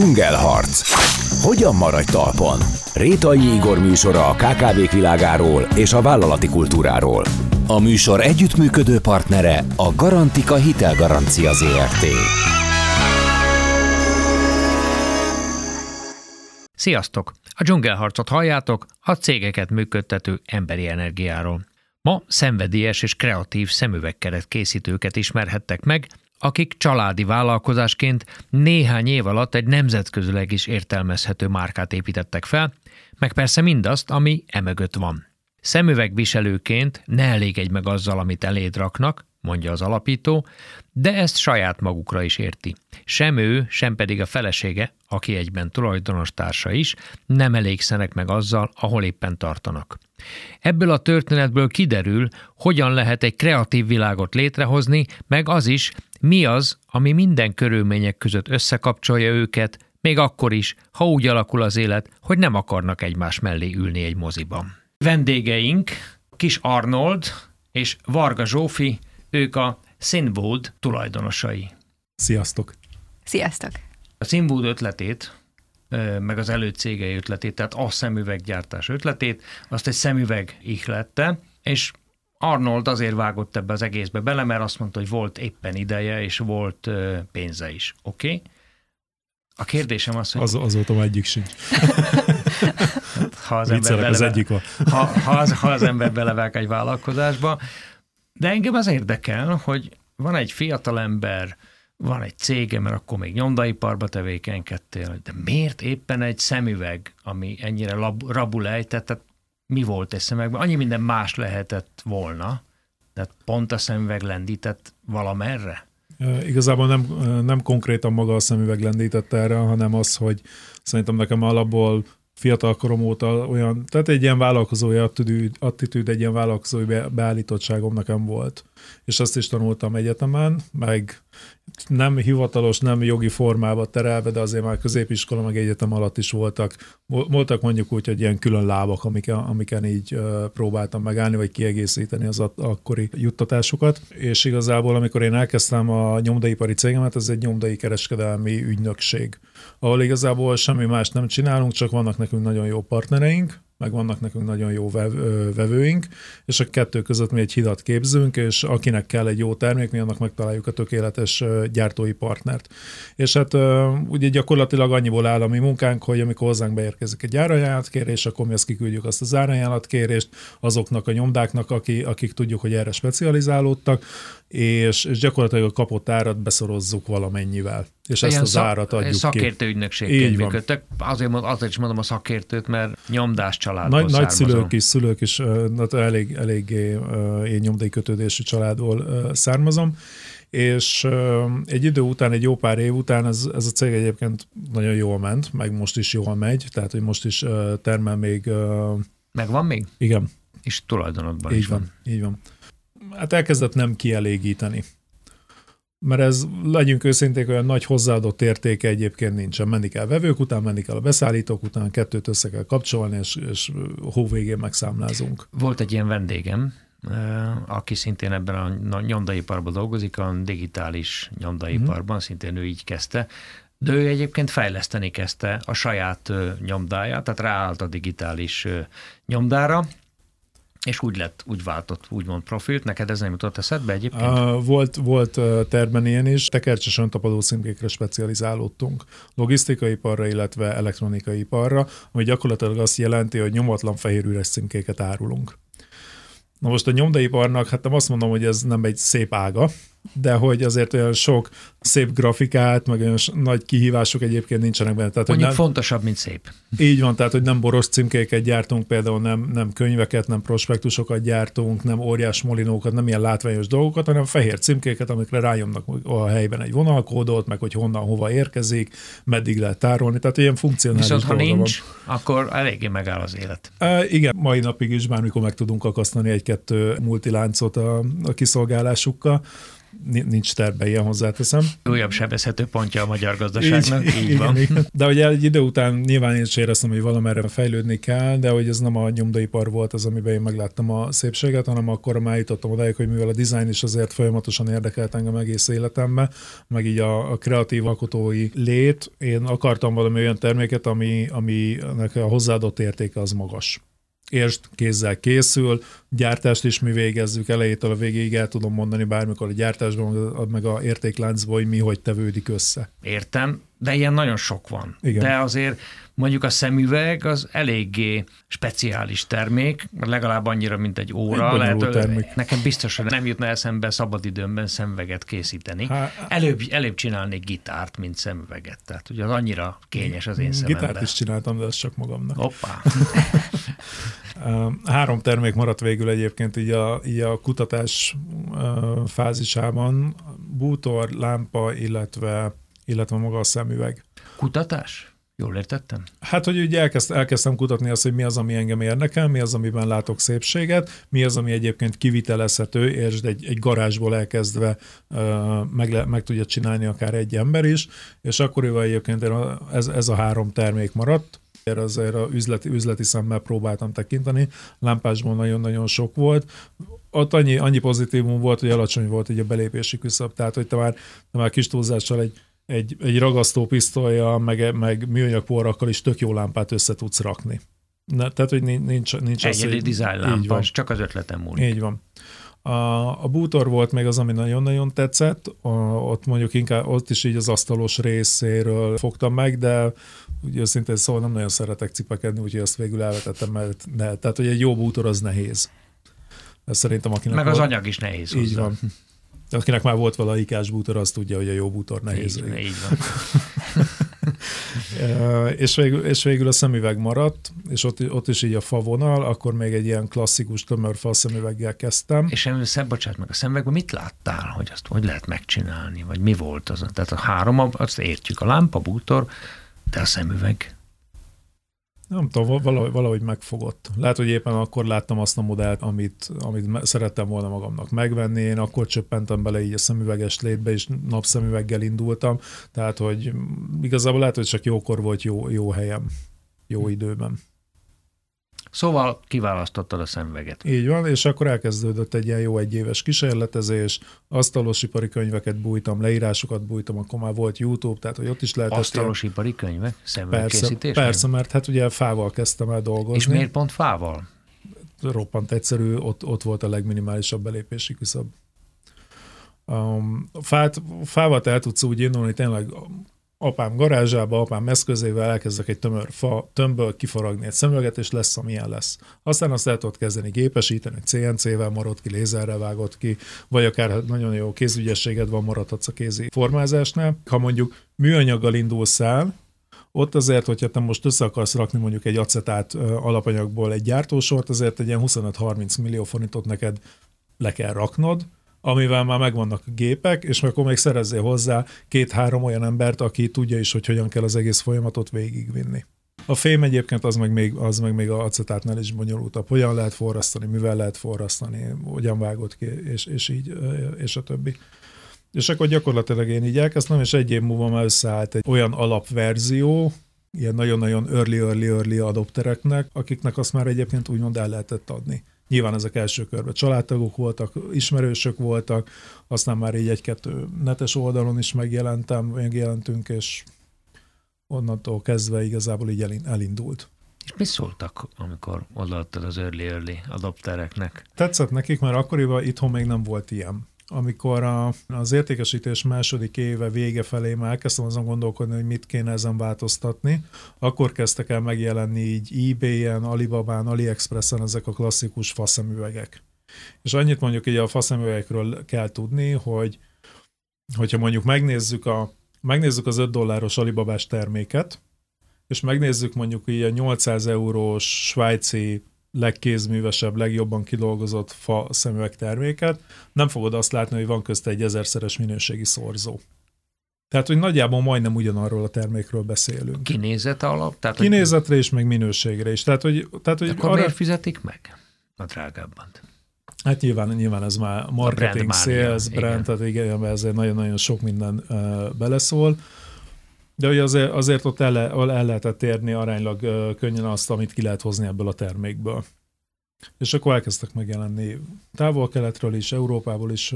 Dzsungelharc. Hogyan maradj talpon? Rétai Igor műsora a KKV-k világáról és a vállalati kultúráról. A műsor együttműködő partnere a Garantika Hitelgarancia ZRT. Sziasztok! A dzsungelharcot halljátok a cégeket működtető emberi energiáról. Ma szenvedélyes és kreatív szemüvegkeret készítőket ismerhettek meg, akik családi vállalkozásként néhány év alatt egy nemzetközileg is értelmezhető márkát építettek fel, meg persze mindazt, ami emögött van. Szemüvegviselőként ne elégedj meg azzal, amit eléd raknak, mondja az alapító, de ezt saját magukra is érti. Sem ő, sem pedig a felesége, aki egyben tulajdonos társa is, nem elégszenek meg azzal, ahol éppen tartanak. Ebből a történetből kiderül, hogyan lehet egy kreatív világot létrehozni, meg az is, mi az, ami minden körülmények között összekapcsolja őket, még akkor is, ha úgy alakul az élet, hogy nem akarnak egymás mellé ülni egy moziban. Vendégeink Kis Arnold és Varga Zsófi, ők a Sinwood tulajdonosai. Sziasztok! Sziasztok! A Sinwood ötletét, meg az előcégei ötletét, tehát a szemüveggyártás ötletét, azt egy szemüveg ihlette, és Arnold azért vágott ebbe az egészbe bele, mert azt mondta, hogy volt éppen ideje, és volt pénze is. Oké? Okay? A kérdésem az, hogy... Az, azóta egyik sincs. ha az, ember bele, az egyik a... ha, ha, az, ha az ember belevág egy vállalkozásba. De engem az érdekel, hogy van egy fiatal ember, van egy cége, mert akkor még nyomdaiparba tevékenykedtél, de miért éppen egy szemüveg, ami ennyire lab, rabul ejtett, tehát mi volt egy szemüvegben? Annyi minden más lehetett volna, tehát pont a szemüveg lendített valamerre? Igazából nem, nem konkrétan maga a szemüveg lendített erre, hanem az, hogy szerintem nekem alapból fiatal korom óta olyan, tehát egy ilyen vállalkozói attitűd, egy ilyen vállalkozói beállítottságom nekem volt. És azt is tanultam egyetemen, meg nem hivatalos, nem jogi formába terelve, de azért már középiskola, meg egyetem alatt is voltak, voltak mondjuk úgy, hogy ilyen külön lábak, amiken, amiken így próbáltam megállni, vagy kiegészíteni az akkori juttatásokat. És igazából, amikor én elkezdtem a nyomdaipari cégemet, ez egy nyomdai kereskedelmi ügynökség, ahol igazából semmi más nem csinálunk, csak vannak nekünk nagyon jó partnereink, meg vannak nekünk nagyon jó vevőink, és a kettő között mi egy hidat képzünk, és akinek kell egy jó termék, mi annak megtaláljuk a tökéletes gyártói partnert. És hát ugye gyakorlatilag annyiból áll a mi munkánk, hogy amikor hozzánk beérkezik egy árajánlatkérés, akkor mi azt kiküldjük azt az árajánlatkérést azoknak a nyomdáknak, aki, akik tudjuk, hogy erre specializálódtak, és, és gyakorlatilag a kapott árat beszorozzuk valamennyivel. És ezt az árat adjuk szakértő ki. ügynökségként működtek. Azért, azért is mondom a szakértőt, mert nyomdás családból Nagy, Nagyszülők is, szülők is, elég, eléggé én nyomdai kötődésű családból származom, és egy idő után, egy jó pár év után ez, ez a cég egyébként nagyon jól ment, meg most is jól megy, tehát hogy most is termel még... Megvan még? Igen. És tulajdonodban így is van. van. Így van hát elkezdett nem kielégíteni. Mert ez, legyünk őszinték, olyan nagy hozzáadott értéke egyébként nincsen. Menni kell vevők után, menni kell a beszállítók után, kettőt össze kell kapcsolni, és, és hó végén megszámlázunk. Volt egy ilyen vendégem, aki szintén ebben a nyomdaiparban dolgozik, a digitális nyomdaiparban, uh-huh. szintén ő így kezdte, de ő egyébként fejleszteni kezdte a saját nyomdáját, tehát ráállt a digitális nyomdára, és úgy lett, úgy váltott, úgymond profilt. Neked ez nem jutott eszedbe egyébként? Uh, volt, volt terben ilyen is. Tekercses öntapadó címkékre specializálódtunk. Logisztikai iparra, illetve elektronikai iparra, ami gyakorlatilag azt jelenti, hogy nyomatlan fehér üres címkéket árulunk. Na most a nyomdaiparnak, hát nem azt mondom, hogy ez nem egy szép ága, de hogy azért olyan sok szép grafikát, meg olyan nagy kihívások egyébként nincsenek benne. Tehát, Mondjuk nem, fontosabb, mint szép. Így van, tehát hogy nem boros címkéket gyártunk, például nem, nem könyveket, nem prospektusokat gyártunk, nem óriás molinókat, nem ilyen látványos dolgokat, hanem fehér címkéket, amikre rájönnek a helyben egy vonalkódot, meg hogy honnan, hova érkezik, meddig lehet tárolni, tehát ilyen funkcionális Viszont ha nincs, van. akkor eléggé megáll az élet. E, igen, mai napig is bármikor meg tudunk akasztani egy-kettő multiláncot a, a kiszolgálásukkal, nincs terve, ilyen hozzáteszem. Újabb sebezhető pontja a magyar gazdaságnak, így, így igen, van. Igen. De ugye egy idő után nyilván én is éreztem, hogy valamerre fejlődni kell, de hogy ez nem a nyomdaipar volt az, amiben én megláttam a szépséget, hanem akkor már jutottam odáig, hogy mivel a design is azért folyamatosan érdekelt engem egész életemben, meg így a, a kreatív alkotói lét, én akartam valami olyan terméket, ami, aminek a hozzáadott értéke az magas érst kézzel készül, gyártást is mi végezzük elejétől a végéig, el tudom mondani bármikor a gyártásban, meg a értékláncban, hogy mi hogy tevődik össze. Értem, de ilyen nagyon sok van. Igen. De azért mondjuk a szemüveg az eléggé speciális termék, legalább annyira, mint egy óra. Egy Lehet, termék. nekem biztos, hogy nem jutna eszembe szabadidőmben szemüveget készíteni. Há, előbb, előbb csinálnék gitárt, mint szemüveget. Tehát ugye az annyira kényes az én szememben. Gitárt is csináltam, de ez csak magamnak. Hoppá. Három termék maradt végül egyébként így a, így a kutatás fázisában. Bútor, lámpa, illetve, illetve maga a szemüveg. Kutatás? Jól értettem? Hát, hogy ugye elkezd, elkezdtem kutatni azt, hogy mi az, ami engem érdekel, mi az, amiben látok szépséget, mi az, ami egyébként kivitelezhető, és egy, egy garázsból elkezdve uh, meg, meg tudja csinálni akár egy ember is, és akkoriban egyébként ez, ez a három termék maradt, azért a üzleti, üzleti szemmel próbáltam tekinteni, lámpásból nagyon-nagyon sok volt. Ott annyi, annyi pozitívum volt, hogy alacsony volt egy a belépési küszöb, tehát hogy te már, te már kis túlzással egy egy, egy ragasztó pisztolya, meg, meg műanyag porrakkal is tök jó lámpát össze tudsz rakni. Ne, tehát, hogy nincs, nincs az, Egyedi design lámpa, csak az ötletem múlik. Így van. A, a bútor volt még az, ami nagyon-nagyon tetszett, a, ott mondjuk inkább, ott is így az asztalos részéről fogtam meg, de ugye szintén szóval nem nagyon szeretek cipekedni, úgyhogy azt végül elvetettem, mert ne, tehát, hogy egy jó bútor az nehéz. Ez szerintem akinek Meg az volt, anyag is nehéz Így hozzá. van. De akinek már volt vala ikás bútor, az tudja, hogy a jó bútor nehéz. Így, így van. és, végül, és végül a szemüveg maradt, és ott, ott is így a fa vonal, akkor még egy ilyen klasszikus tömör fa szemüveggel kezdtem. És szebb, bocsánat, meg a szemüvegben mit láttál, hogy azt hogy lehet megcsinálni, vagy mi volt az? Tehát a három, azt értjük, a lámpa, bútor, de a szemüveg. Nem tudom, valahogy, valahogy megfogott. Lehet, hogy éppen akkor láttam azt a modellt, amit, amit szerettem volna magamnak megvenni. Én akkor csöppentem bele így a szemüveges létbe, és napszemüveggel indultam. Tehát, hogy igazából lehet, hogy csak jókor volt jó, jó helyem, jó időben. Szóval kiválasztottad a szemüveget. Így van, és akkor elkezdődött egy ilyen jó egyéves kísérletezés, asztalosipari könyveket bújtam, leírásokat bújtam, akkor már volt YouTube, tehát hogy ott is lehetett... Asztalosipari könyvek? Persze, persze, mert hát ugye fával kezdtem el dolgozni. És miért pont fával? Roppant egyszerű, ott, ott volt a legminimálisabb belépési küszöb. Um, fát, fával te el tudsz úgy indulni, tényleg apám garázsába, apám eszközével elkezdek egy tömör fa tömbből kifaragni egy szemüveget, és lesz, amilyen lesz. Aztán azt el tudod kezdeni gépesíteni, CNC-vel marad ki, lézerrel vágott ki, vagy akár nagyon jó kézügyességed van, maradhatsz a kézi formázásnál. Ha mondjuk műanyaggal indulsz el, ott azért, hogyha te most össze akarsz rakni mondjuk egy acetát alapanyagból egy gyártósort, azért egy ilyen 25-30 millió forintot neked le kell raknod, amivel már megvannak a gépek, és akkor még szerezzél hozzá két-három olyan embert, aki tudja is, hogy hogyan kell az egész folyamatot végigvinni. A fém egyébként az meg még, az meg még a acetátnál is bonyolultabb. Hogyan lehet forrasztani, mivel lehet forrasztani, hogyan vágott ki, és, és így, és a többi. És akkor gyakorlatilag én így elkezdtem, és egy év múlva már összeállt egy olyan alapverzió, ilyen nagyon-nagyon early, early, early adoptereknek, akiknek azt már egyébként úgymond el lehetett adni. Nyilván ezek első körben családtagok voltak, ismerősök voltak, aztán már így egy-kettő netes oldalon is megjelentem, megjelentünk, és onnantól kezdve igazából így elindult. És mi szóltak, amikor odaadtad az early early adoptereknek? Tetszett nekik, mert akkoriban itthon még nem volt ilyen amikor a, az értékesítés második éve vége felé már elkezdtem azon gondolkodni, hogy mit kéne ezen változtatni, akkor kezdtek el megjelenni így eBay-en, Alibabán, AliExpressen ezek a klasszikus faszemüvegek. És annyit mondjuk így a faszemüvegekről kell tudni, hogy hogyha mondjuk megnézzük, a, megnézzük az 5 dolláros Alibabás terméket, és megnézzük mondjuk így a 800 eurós svájci legkézművesebb, legjobban kidolgozott fa szemüveg terméket, nem fogod azt látni, hogy van közte egy ezerszeres minőségi szorzó. Tehát, hogy nagyjából majdnem ugyanarról a termékről beszélünk. Kinézet alap? Tehát, Kinézetre és meg minőségre is. Tehát, hogy, tehát, hogy akkor arra... miért fizetik meg a drágábban? Hát nyilván, nyilván ez már marketing, brand sales, brand, igen. tehát igen, ezért nagyon-nagyon sok minden uh, beleszól. De ugye azért, azért ott el, el lehetett érni aránylag könnyen azt, amit ki lehet hozni ebből a termékből. És akkor elkezdtek megjelenni távol-keletről is, Európából is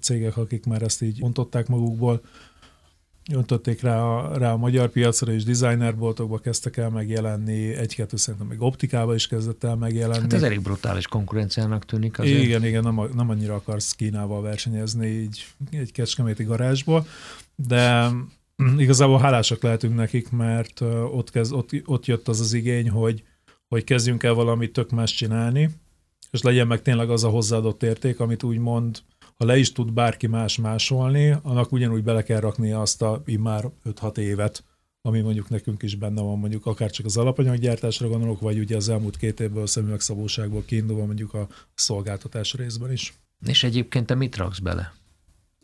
cégek, akik már ezt így mondották magukból, öntötték rá a, rá a magyar piacra, és designerboltokba kezdtek el megjelenni, egy-kettő szerintem még optikába is kezdett el megjelenni. Hát ez elég brutális konkurenciának tűnik azért. Igen, igen, nem, nem annyira akarsz Kínával versenyezni így egy kecskeméti garázsból, de igazából hálásak lehetünk nekik, mert ott, kezd, ott, ott jött az az igény, hogy, hogy kezdjünk el valamit tök más csinálni, és legyen meg tényleg az a hozzáadott érték, amit úgymond ha le is tud bárki más másolni, annak ugyanúgy bele kell rakni azt a immár 5-6 évet, ami mondjuk nekünk is benne van, mondjuk akár csak az alapanyaggyártásra gondolok, vagy ugye az elmúlt két évből a szemüvegszabóságból kiindulva mondjuk a szolgáltatás részben is. És egyébként te mit raksz bele?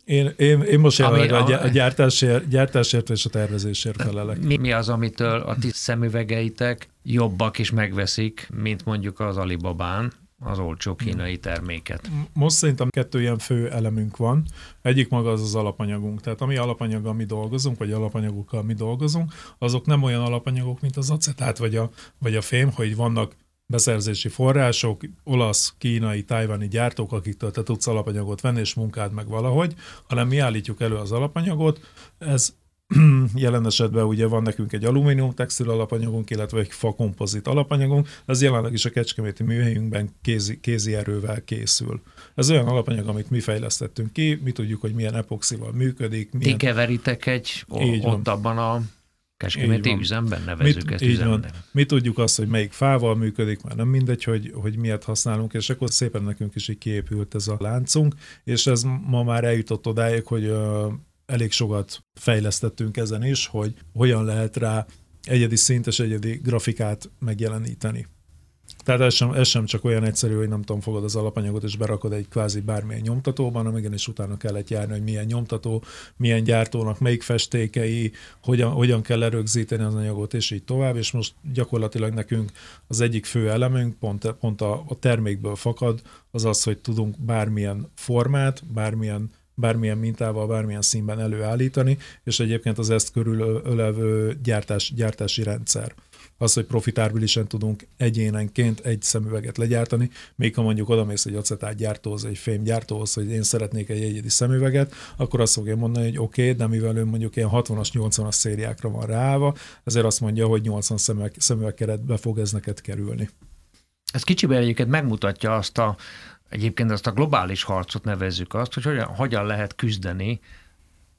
Én, én, én most jelenleg a, a gyártásért, gyártásért és a tervezésért felelek. Mi, mi az, amitől a ti szemüvegeitek jobbak is megveszik, mint mondjuk az Alibabán, az olcsó kínai terméket. Most szerintem kettő ilyen fő elemünk van. Egyik maga az az alapanyagunk. Tehát ami alapanyaggal mi dolgozunk, vagy alapanyagokkal mi dolgozunk, azok nem olyan alapanyagok, mint az acetát vagy a, vagy a fém, hogy vannak beszerzési források, olasz, kínai, tájvani gyártók, akiktől te tudsz alapanyagot venni és munkád meg valahogy, hanem mi állítjuk elő az alapanyagot, ez jelen esetben ugye van nekünk egy alumínium textil alapanyagunk, illetve egy fakompozit alapanyagunk, ez jelenleg is a Kecskeméti műhelyünkben kézi, kézi erővel készül. Ez olyan alapanyag, amit mi fejlesztettünk ki, mi tudjuk, hogy milyen epoxival működik. Milyen... Ti keveritek egy ott van. abban a Kecskeméti üzemben nevezük Mit, ezt üzemben. Mi tudjuk azt, hogy melyik fával működik, már nem mindegy, hogy, hogy miért használunk, és akkor szépen nekünk is így kiépült ez a láncunk, és ez ma már eljutott odáig, hogy elég sokat fejlesztettünk ezen is, hogy hogyan lehet rá egyedi szintes, egyedi grafikát megjeleníteni. Tehát ez sem, ez sem csak olyan egyszerű, hogy nem tudom, fogod az alapanyagot és berakod egy kvázi bármilyen nyomtatóban, hanem igenis utána kellett járni, hogy milyen nyomtató, milyen gyártónak, melyik festékei, hogyan, hogyan kell lerögzíteni az anyagot, és így tovább. És most gyakorlatilag nekünk az egyik fő elemünk, pont, pont a, a termékből fakad, az az, hogy tudunk bármilyen formát, bármilyen bármilyen mintával, bármilyen színben előállítani, és egyébként az ezt körülölevő gyártás, gyártási rendszer. Az, hogy profitárbilisen tudunk egyénenként egy szemüveget legyártani, még ha mondjuk odamész egy acetát gyártóhoz, egy fémgyártóhoz, hogy én szeretnék egy egyedi szemüveget, akkor azt fogja mondani, hogy oké, okay, de mivel ő mondjuk ilyen 60-as, 80-as szériákra van ráállva, ezért azt mondja, hogy 80 szemüveg, szemüveg keretbe fog ez neked kerülni. Ez kicsiben egyébként megmutatja azt a egyébként azt a globális harcot nevezzük azt, hogy hogyan, hogyan lehet küzdeni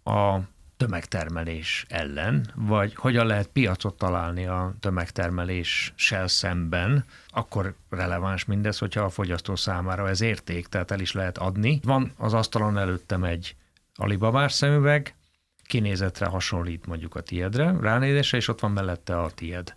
a tömegtermelés ellen, vagy hogyan lehet piacot találni a tömegtermeléssel szemben, akkor releváns mindez, hogyha a fogyasztó számára ez érték, tehát el is lehet adni. Van az asztalon előttem egy alibabás szemüveg, kinézetre hasonlít mondjuk a tiedre, ránézésre, és ott van mellette a tied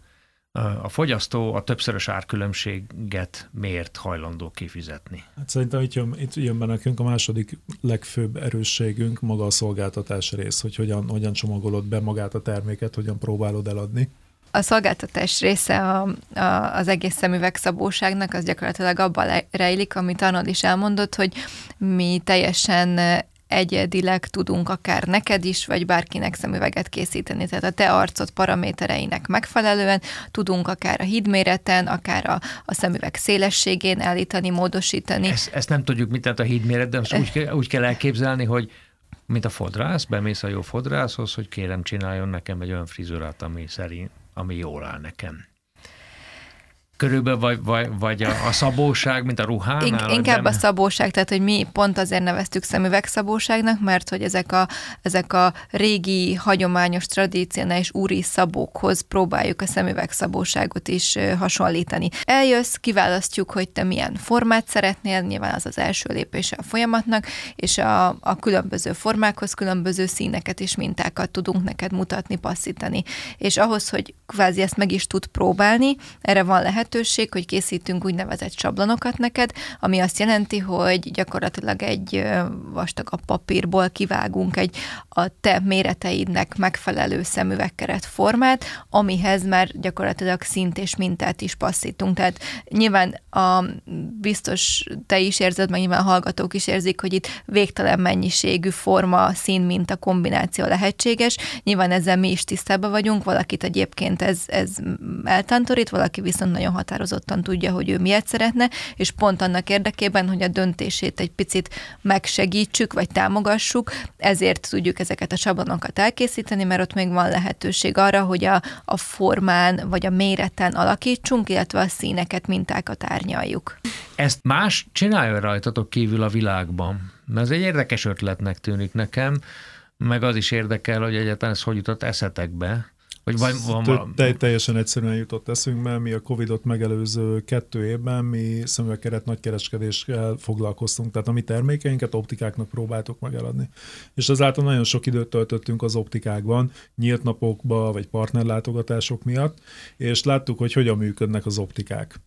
a fogyasztó a többszörös árkülönbséget miért hajlandó kifizetni? Hát szerintem itt jön, itt jön be nekünk a második legfőbb erősségünk, maga a szolgáltatás rész, hogy hogyan, hogyan csomagolod be magát a terméket, hogyan próbálod eladni. A szolgáltatás része a, a, az egész szemüvegszabóságnak az gyakorlatilag abban rejlik, amit Arnold is elmondott, hogy mi teljesen egyedileg tudunk akár neked is, vagy bárkinek szemüveget készíteni. Tehát a te arcod paramétereinek megfelelően tudunk akár a hídméreten, akár a, a szemüveg szélességén állítani, módosítani. Ezt, ezt nem tudjuk, mit tehát a hídméret, de most úgy, kell, úgy kell elképzelni, hogy mint a fodrász, bemész a jó fodrászhoz, hogy kérem csináljon nekem egy olyan frizurát, ami szerint, ami jól áll nekem körülbelül, vagy, vagy, vagy a, a szabóság, mint a ruhánál? In, inkább nem? a szabóság, tehát hogy mi pont azért neveztük szemüvegszabóságnak, mert hogy ezek a, ezek a régi, hagyományos, tradicionális úri szabókhoz próbáljuk a szemüvegszabóságot is hasonlítani. Eljössz, kiválasztjuk, hogy te milyen formát szeretnél, nyilván az az első lépése a folyamatnak, és a, a különböző formákhoz különböző színeket és mintákat tudunk neked mutatni, passzítani. És ahhoz, hogy kvázi ezt meg is tud próbálni. Erre van lehetőség, hogy készítünk úgynevezett sablonokat neked, ami azt jelenti, hogy gyakorlatilag egy vastagabb papírból kivágunk egy a te méreteidnek megfelelő szemüvegkeret formát, amihez már gyakorlatilag szint és mintát is passzítunk. Tehát nyilván a biztos te is érzed, meg nyilván a hallgatók is érzik, hogy itt végtelen mennyiségű forma, szín, minta kombináció lehetséges. Nyilván ezzel mi is tisztában vagyunk, valakit egyébként ez, ez eltántorít, valaki viszont nagyon határozottan tudja, hogy ő miért szeretne, és pont annak érdekében, hogy a döntését egy picit megsegítsük, vagy támogassuk, ezért tudjuk ezeket a sablonokat elkészíteni, mert ott még van lehetőség arra, hogy a, a formán vagy a méreten alakítsunk, illetve a színeket, mintákat árnyaljuk. Ezt más csinálja rajtatok kívül a világban? Mert ez egy érdekes ötletnek tűnik nekem, meg az is érdekel, hogy egyáltalán ez hogy jutott eszetekbe. Vagy van, van valami... Te, teljesen egyszerűen jutott eszünkbe, mi a Covid-ot megelőző kettő évben mi szemüvegkeret nagykereskedéssel foglalkoztunk, tehát a mi termékeinket optikáknak próbáltuk megeladni. És ezáltal nagyon sok időt töltöttünk az optikákban, nyílt napokba, vagy partnerlátogatások miatt, és láttuk, hogy hogyan működnek az optikák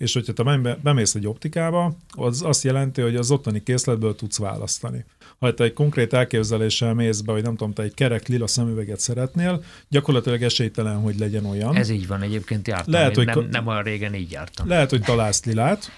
és hogyha te bemész egy optikába, az azt jelenti, hogy az ottani készletből tudsz választani. Ha te egy konkrét elképzeléssel mész be, hogy nem tudom, te egy kerek lila szemüveget szeretnél, gyakorlatilag esélytelen, hogy legyen olyan. Ez így van, egyébként jártam. Lehet, hogy nem, nem olyan régen így jártam. Lehet, hogy találsz lilát,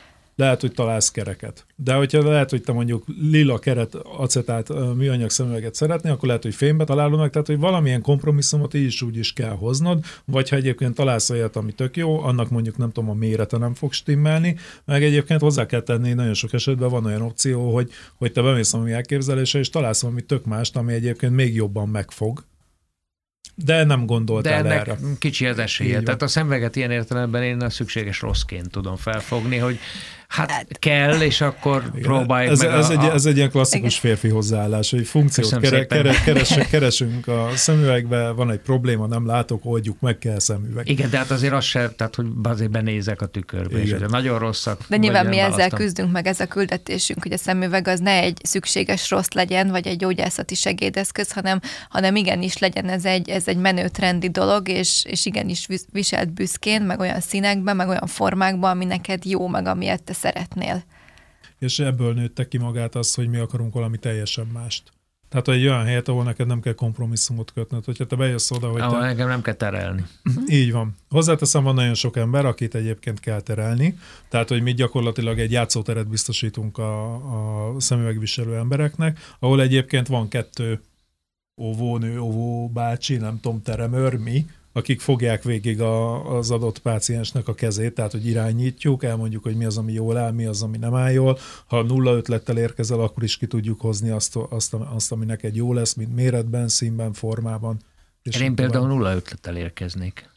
lehet, hogy találsz kereket. De hogyha lehet, hogy te mondjuk lila keret acetát műanyag szemüveget szeretnél, akkor lehet, hogy fénybe találod meg, tehát hogy valamilyen kompromisszumot így is úgy is kell hoznod, vagy ha egyébként találsz olyat, ami tök jó, annak mondjuk nem tudom, a mérete nem fog stimmelni, meg egyébként hozzá kell tenni, nagyon sok esetben van olyan opció, hogy, hogy te bemész a mi elképzelése, és találsz valami tök mást, ami egyébként még jobban megfog, de nem gondoltál De ennek erre. kicsi az esélye. Tehát a szemveget ilyen értelemben én a szükséges rosszként tudom felfogni, hogy Hát, hát kell, és akkor Igen, próbáljuk ez, meg ez, a, egy, ez egy ilyen klasszikus Igen. férfi hozzáállás, hogy funkciót kere, kere, keres, keresünk a szemüvegbe, van egy probléma, nem látok, oldjuk meg, kell szemüveg. Igen, de hát azért az sem, tehát hogy azért benézek a tükörbe, Igen. és nagyon rosszak. De nyilván mi ezzel küzdünk meg, ez a küldetésünk, hogy a szemüveg az ne egy szükséges rossz legyen, vagy egy gyógyászati segédeszköz, hanem, hanem igenis legyen ez egy, ez egy menő trendi dolog, és, és igenis viselt büszkén, meg olyan színekben, meg olyan formákban, ami neked jó, meg amilyet te szeretnél. És ebből nőtte ki magát az, hogy mi akarunk valami teljesen mást. Tehát egy olyan helyet, ahol neked nem kell kompromisszumot kötnöd, hogyha te bejössz oda, hogy ahol te... engem nem kell terelni. Így van. Hozzáteszem, van nagyon sok ember, akit egyébként kell terelni, tehát hogy mi gyakorlatilag egy játszóteret biztosítunk a, a szemüvegviselő embereknek, ahol egyébként van kettő óvónő, óvó bácsi, nem tudom, teremőr, mi, akik fogják végig a, az adott páciensnek a kezét, tehát hogy irányítjuk, elmondjuk, hogy mi az, ami jól áll, mi az, ami nem áll jól. Ha nulla ötlettel érkezel, akkor is ki tudjuk hozni azt, azt, azt ami neked jó lesz, mint méretben, színben, formában. És Én például nulla ötlettel érkeznék.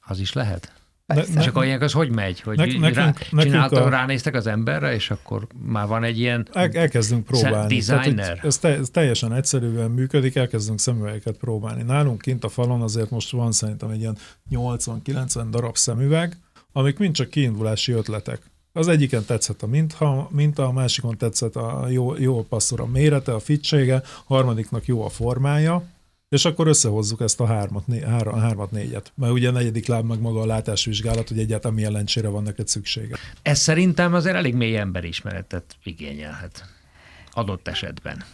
Az is lehet? Ne, és akkor ilyenek az hogy megy? Hogy ne, nekünk, rá, csináltam, a... ránéztek az emberre, és akkor már van egy ilyen el, Elkezdünk próbálni. Designer. Tehát, ez, te, ez teljesen egyszerűen működik, elkezdünk szemüvegeket próbálni. Nálunk kint a falon azért most van szerintem egy ilyen 80-90 darab szemüveg, amik mind csak kiindulási ötletek. Az egyiken tetszett a minta, minta a másikon tetszett a jó, jó passzol a mérete, a fitsége, a harmadiknak jó a formája, és akkor összehozzuk ezt a hármat, né, három, hármat négyet. Mert ugye a negyedik láb meg maga a látásvizsgálat, hogy egyáltalán milyen lencsére van neked szüksége. Ez szerintem azért elég mély emberismeretet igényelhet adott esetben.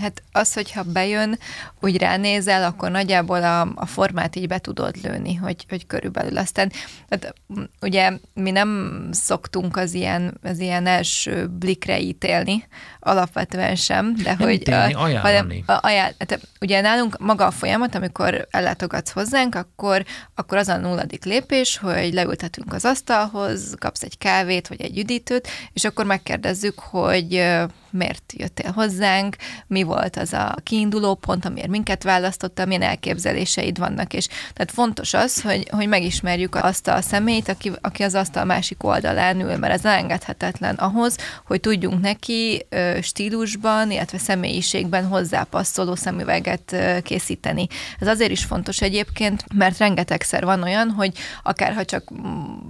Hát az, hogyha bejön, úgy ránézel, akkor nagyjából a, a formát így be tudod lőni, hogy, hogy körülbelül aztán, hát, ugye mi nem szoktunk az ilyen, az ilyen első blikre ítélni, alapvetően sem, de nem hogy... Ítélni, a, ajánlani. A, ajánl, hát, ugye nálunk maga a folyamat, amikor ellátogatsz hozzánk, akkor, akkor az a nulladik lépés, hogy leültetünk az asztalhoz, kapsz egy kávét, vagy egy üdítőt, és akkor megkérdezzük, hogy miért jöttél hozzánk, mi volt az a kiinduló pont, amiért minket választotta, milyen elképzeléseid vannak, és tehát fontos az, hogy, hogy megismerjük azt a személyt, aki, aki az asztal másik oldalán ül, mert ez elengedhetetlen ahhoz, hogy tudjunk neki stílusban, illetve személyiségben hozzápasszoló szemüveget készíteni. Ez azért is fontos egyébként, mert rengetegszer van olyan, hogy akár ha csak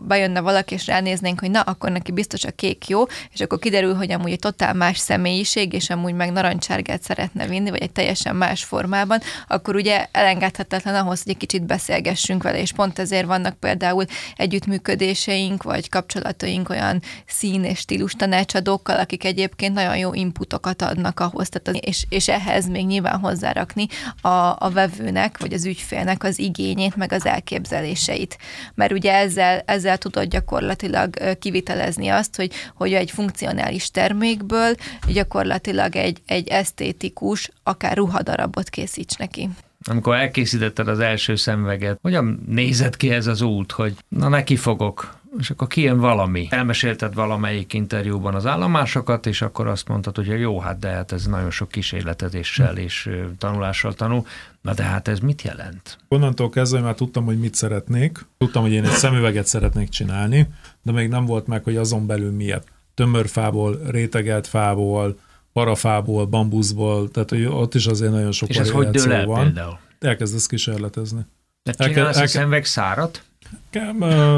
bejönne valaki, és ránéznénk, hogy na, akkor neki biztos a kék jó, és akkor kiderül, hogy amúgy egy totál más személyiség, és amúgy meg narancsárgát szeretne vinni, vagy egy teljesen más formában, akkor ugye elengedhetetlen ahhoz, hogy egy kicsit beszélgessünk vele, és pont ezért vannak például együttműködéseink, vagy kapcsolataink olyan szín és stílus tanácsadókkal, akik egyébként nagyon jó inputokat adnak ahhoz, tehát az, és, és ehhez még nyilván hozzárakni a, a vevőnek, vagy az ügyfélnek az igényét, meg az elképzeléseit. Mert ugye ezzel, ezzel tudod gyakorlatilag kivitelezni azt, hogy, hogy egy funkcionális termékből gyakorlatilag egy, egy esztétikus, akár ruhadarabot készíts neki. Amikor elkészítetted az első szemveget, hogyan nézett ki ez az út, hogy na neki fogok, és akkor kijön valami. Elmesélted valamelyik interjúban az állomásokat, és akkor azt mondtad, hogy jó, hát de hát ez nagyon sok kísérletezéssel és tanulással tanul. Na de hát ez mit jelent? Onnantól kezdve már tudtam, hogy mit szeretnék. Tudtam, hogy én egy szemüveget szeretnék csinálni, de még nem volt meg, hogy azon belül miért. Tömörfából, rétegelt fából, parafából, bambuszból, tehát hogy ott is azért nagyon sok És ez hogy dől el van. például? Elkezdesz kísérletezni. De csinálsz elke, elke, szemveg szárat?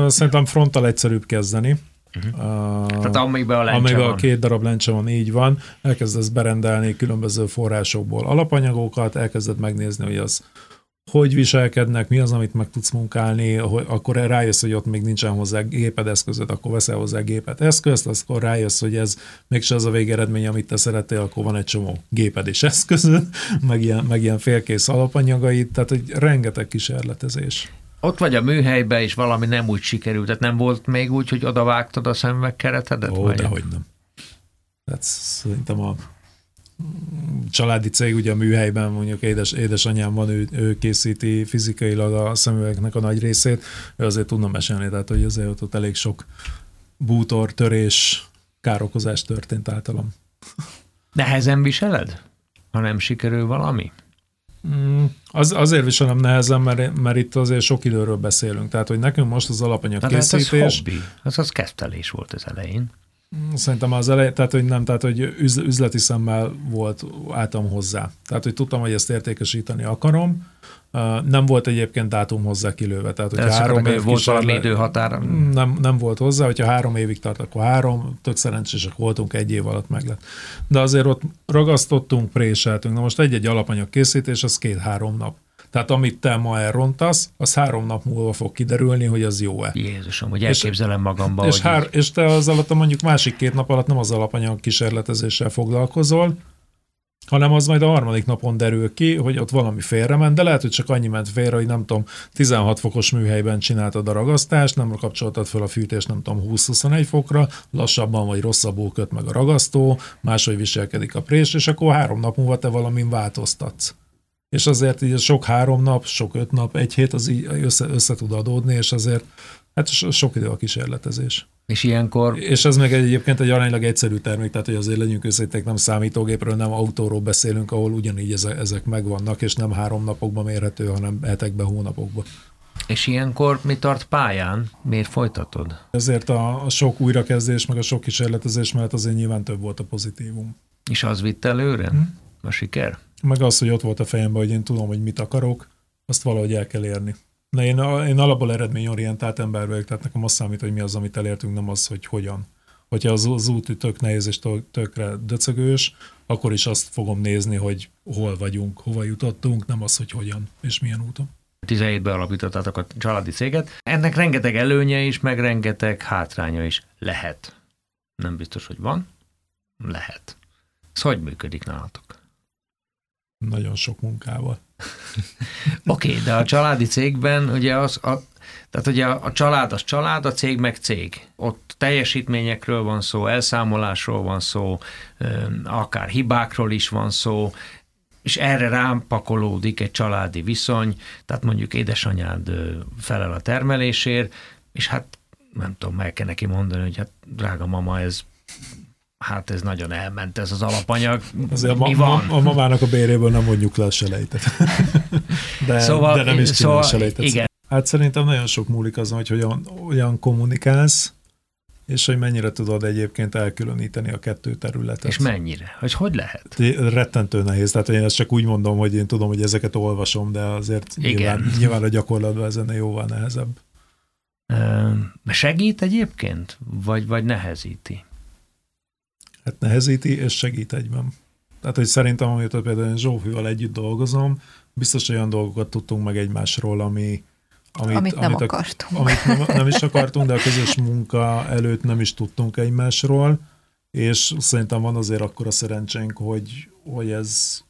Szerintem frontal egyszerűbb kezdeni. Uh-huh. Uh, Tehát amiben a lencse amiben van. a két darab lencse van, így van. Elkezdesz berendelni különböző forrásokból alapanyagokat, elkezded megnézni, hogy az hogy viselkednek, mi az, amit meg tudsz munkálni, hogy akkor rájössz, hogy ott még nincsen hozzá géped eszközöd, akkor veszel hozzá gépet eszközt, akkor rájössz, hogy ez mégse az a végeredmény, amit te szerettél, akkor van egy csomó géped és eszközöd, meg ilyen, meg ilyen félkész alapanyagaid, tehát egy rengeteg kísérletezés. Ott vagy a műhelybe, és valami nem úgy sikerült, tehát nem volt még úgy, hogy odavágtad a szemvegkeretedet? Ó, vagy? dehogy nem. Tehát szerintem a családi cég, ugye a műhelyben mondjuk édes, édesanyám van, ő, ő készíti fizikailag a szemüvegnek a nagy részét, ő azért tudna mesélni, tehát hogy azért ott, elég sok bútor, törés, károkozás történt általam. Nehezen viseled, ha nem sikerül valami? Mm, az, azért viselem nehezen, mert, mert itt azért sok időről beszélünk. Tehát, hogy nekünk most az alapanyag Na, készítés... Hát ez hobbi. Ez az kezdtelés volt az elején. Szerintem az elején, tehát hogy nem, tehát hogy üzleti szemmel volt, álltam hozzá. Tehát, hogy tudtam, hogy ezt értékesíteni akarom. Nem volt egyébként dátum hozzá kilőve. Tehát, hogy három év volt valami időhatár? Nem, nem volt hozzá, hogyha három évig tart, akkor három, tök szerencsések voltunk, egy év alatt meg lett. De azért ott ragasztottunk, préseltünk. Na most egy-egy alapanyag készítés, az két-három nap. Tehát amit te ma elrontasz, az három nap múlva fog kiderülni, hogy az jó-e. Jézusom, hogy elképzelem magamba. És, hár, és te az alatt mondjuk másik két nap alatt nem az alapanyag kísérletezéssel foglalkozol, hanem az majd a harmadik napon derül ki, hogy ott valami félrement, de lehet, hogy csak annyi ment félre, hogy nem tudom, 16 fokos műhelyben csináltad a ragasztást, nem kapcsoltad fel a fűtést, nem tudom, 20-21 fokra, lassabban vagy rosszabbul köt meg a ragasztó, máshogy viselkedik a prés, és akkor három nap múlva te valamin változtatsz és azért így sok három nap, sok öt nap, egy hét az így össze, össze tud adódni, és azért hát sok idő a kísérletezés. És ilyenkor... És ez meg egyébként egy aránylag egyszerű termék, tehát hogy azért legyünk őszintén, nem számítógépről, nem autóról beszélünk, ahol ugyanígy ezek, ezek megvannak, és nem három napokban mérhető, hanem hetekben, hónapokban. És ilyenkor mi tart pályán? Miért folytatod? Ezért a, a sok újrakezdés, meg a sok kísérletezés mellett azért nyilván több volt a pozitívum. És az vitt előre? Hm? A siker? Meg az, hogy ott volt a fejemben, hogy én tudom, hogy mit akarok, azt valahogy el kell érni. Na én, én alapból eredményorientált ember vagyok, tehát nekem azt számít, hogy mi az, amit elértünk, nem az, hogy hogyan. Hogyha az, az út tök nehéz és tökre döcögős, akkor is azt fogom nézni, hogy hol vagyunk, hova jutottunk, nem az, hogy hogyan és milyen úton. 17-ben alapítottátok a családi céget. Ennek rengeteg előnye is, meg rengeteg hátránya is lehet. Nem biztos, hogy van. Lehet. Ez hogy működik nálatok? Nagyon sok munkával. Oké, okay, de a családi cégben ugye az, a, tehát ugye a család az család, a cég meg cég. Ott teljesítményekről van szó, elszámolásról van szó, akár hibákról is van szó, és erre rám pakolódik egy családi viszony, tehát mondjuk édesanyád felel a termelésért, és hát nem tudom, meg kell neki mondani, hogy hát drága mama, ez hát ez nagyon elment ez az alapanyag. Azért Mi a, van? a mamának a béréből nem mondjuk le a selejtet. De, szóval, de nem is szóval, a selejtet. Igen. Hát szerintem nagyon sok múlik azon, hogy hogyan, hogyan kommunikálsz, és hogy mennyire tudod egyébként elkülöníteni a kettő területet. És mennyire? Hogy hogy lehet? Rettentő nehéz. Tehát én ezt csak úgy mondom, hogy én tudom, hogy ezeket olvasom, de azért Igen. Nyilván, nyilván a gyakorlatban ezen jóval nehezebb. Segít egyébként? Vagy, vagy nehezíti? Hát nehezíti és segít egyben. Tehát, hogy szerintem, amióta például én Zsófival együtt dolgozom, biztos olyan dolgokat tudtunk meg egymásról, ami, amit, amit nem amit akartunk. A, amit nem, nem is akartunk, de a közös munka előtt nem is tudtunk egymásról, és szerintem van azért akkor a szerencsénk, hogy, hogy ez,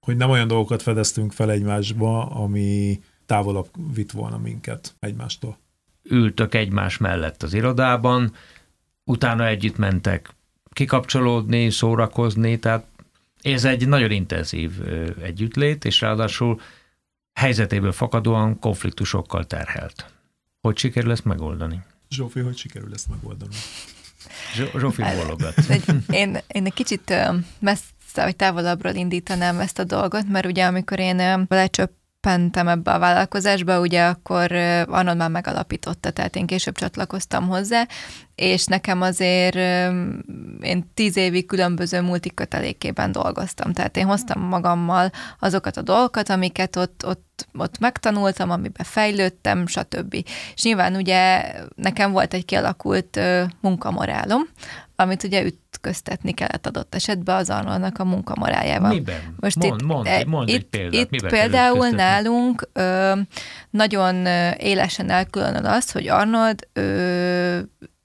hogy nem olyan dolgokat fedeztünk fel egymásba, ami távolabb vitt volna minket egymástól. Ültök egymás mellett az irodában, utána együtt mentek kikapcsolódni, szórakozni, tehát ez egy nagyon intenzív együttlét, és ráadásul helyzetéből fakadóan konfliktusokkal terhelt. Hogy sikerül ezt megoldani? Zsófi, hogy sikerül ezt megoldani? Zsófi bólogat. Én, én egy kicsit messze vagy távolabbról indítanám ezt a dolgot, mert ugye amikor én lecsöpp pentem ebbe a vállalkozásba, ugye akkor Arnold már megalapította, tehát én később csatlakoztam hozzá, és nekem azért én tíz évig különböző multikötelékében dolgoztam, tehát én hoztam magammal azokat a dolgokat, amiket ott, ott, ott megtanultam, amiben fejlődtem, stb. És nyilván ugye nekem volt egy kialakult munkamorálom, amit ugye ütköztetni kellett adott esetben az Arnoldnak a munkamorájával. Miben? Most mond, itt, mond, mond itt, egy példát. Itt Miben például nálunk ö, nagyon élesen elkülönül az, hogy Arnold ö,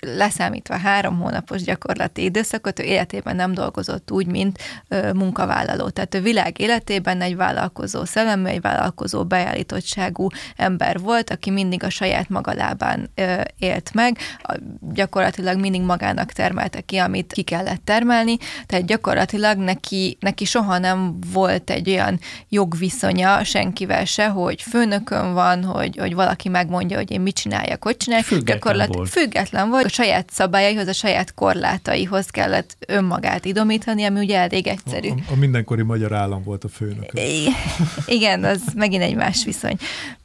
leszámítva három hónapos gyakorlati időszakot, ő életében nem dolgozott úgy, mint ö, munkavállaló. Tehát a világ életében egy vállalkozó szellemű, egy vállalkozó beállítottságú ember volt, aki mindig a saját maga lábán ö, élt meg, a, gyakorlatilag mindig magának termelte ki, amit ki kellett termelni, tehát gyakorlatilag neki, neki soha nem volt egy olyan jogviszonya senkivel se, hogy főnökön van, hogy, hogy valaki megmondja, hogy én mit csináljak, hogy csináljak. Független Gyakorlat, volt. Független volt, saját szabályaihoz, a saját korlátaihoz kellett önmagát idomítani, ami ugye elég egyszerű. A, a mindenkori magyar állam volt a főnök. Igen, az megint egy más viszony.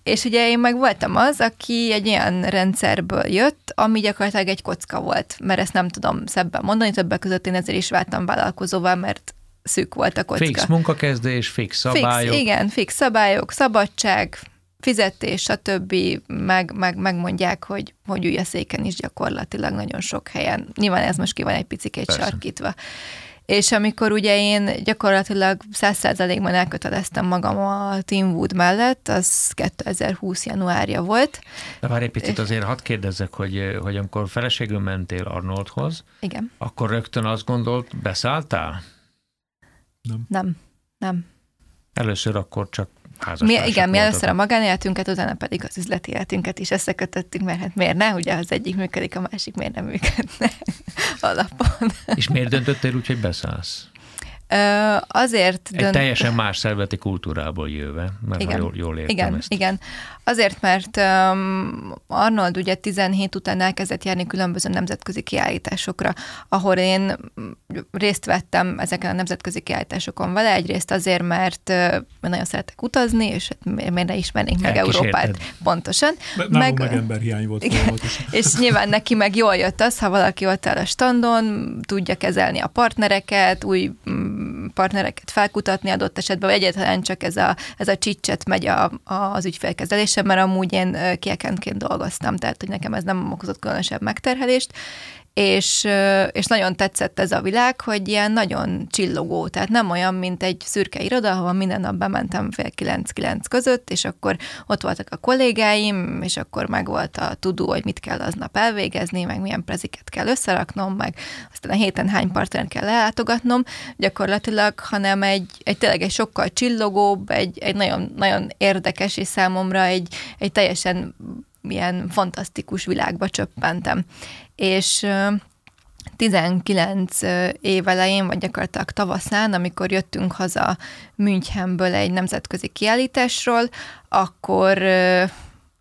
És ugye én meg voltam az, aki egy olyan rendszerből jött, ami gyakorlatilag egy kocka volt, mert ezt nem tudom szebben mondani, többek között én ezért is váltam vállalkozóval, mert szűk volt a kocka. Fix munkakezdés, fix szabályok. Fix, igen, fix szabályok, szabadság, fizetés, stb. Meg, meg, megmondják, hogy, hogy ülj a széken is gyakorlatilag nagyon sok helyen. Nyilván ez most ki van egy picikét sarkítva. És amikor ugye én gyakorlatilag száz százalékban elköteleztem magam a Team Wood mellett, az 2020 januárja volt. De várj egy picit, azért hadd kérdezzek, hogy, hogy amikor feleségül mentél Arnoldhoz, Igen. akkor rögtön azt gondolt, beszálltál? Nem. Nem, nem. Először akkor csak mi, igen, mi először a magánéletünket, utána pedig az üzleti életünket is összekötöttük, mert hát miért ne, ugye az egyik működik, a másik miért nem működne alapon. És miért döntöttél úgy, hogy beszállsz? Ö, azért Egy dönt... teljesen más szervezeti kultúrából jöve, mert igen, jól, jól értem igen, ezt. Igen, azért, mert um, Arnold ugye 17 után elkezdett járni különböző nemzetközi kiállításokra, ahol én részt vettem ezeken a nemzetközi kiállításokon vele, egyrészt azért, mert uh, nagyon szeretek utazni, és hát miért ne ismernénk meg Európát pontosan. De meg, meg emberhiány volt. Igen, és nyilván neki meg jól jött az, ha valaki ott áll a standon, tudja kezelni a partnereket, új partnereket felkutatni adott esetben, vagy egyáltalán csak ez a, ez a csicset megy a, a, az ügyfélkezelésem, mert amúgy én kiekentként dolgoztam, tehát hogy nekem ez nem okozott különösebb megterhelést, és, és nagyon tetszett ez a világ, hogy ilyen nagyon csillogó, tehát nem olyan, mint egy szürke iroda, ahol minden nap bementem fél kilenc-kilenc között, és akkor ott voltak a kollégáim, és akkor meg volt a tudó, hogy mit kell aznap elvégezni, meg milyen preziket kell összeraknom, meg aztán a héten hány partnert kell ellátogatnom, gyakorlatilag, hanem egy, egy tényleg egy sokkal csillogóbb, egy, egy nagyon, nagyon érdekes, és számomra egy, egy teljesen ilyen fantasztikus világba csöppentem és 19 év elején, vagy gyakorlatilag tavaszán, amikor jöttünk haza Münchenből egy nemzetközi kiállításról, akkor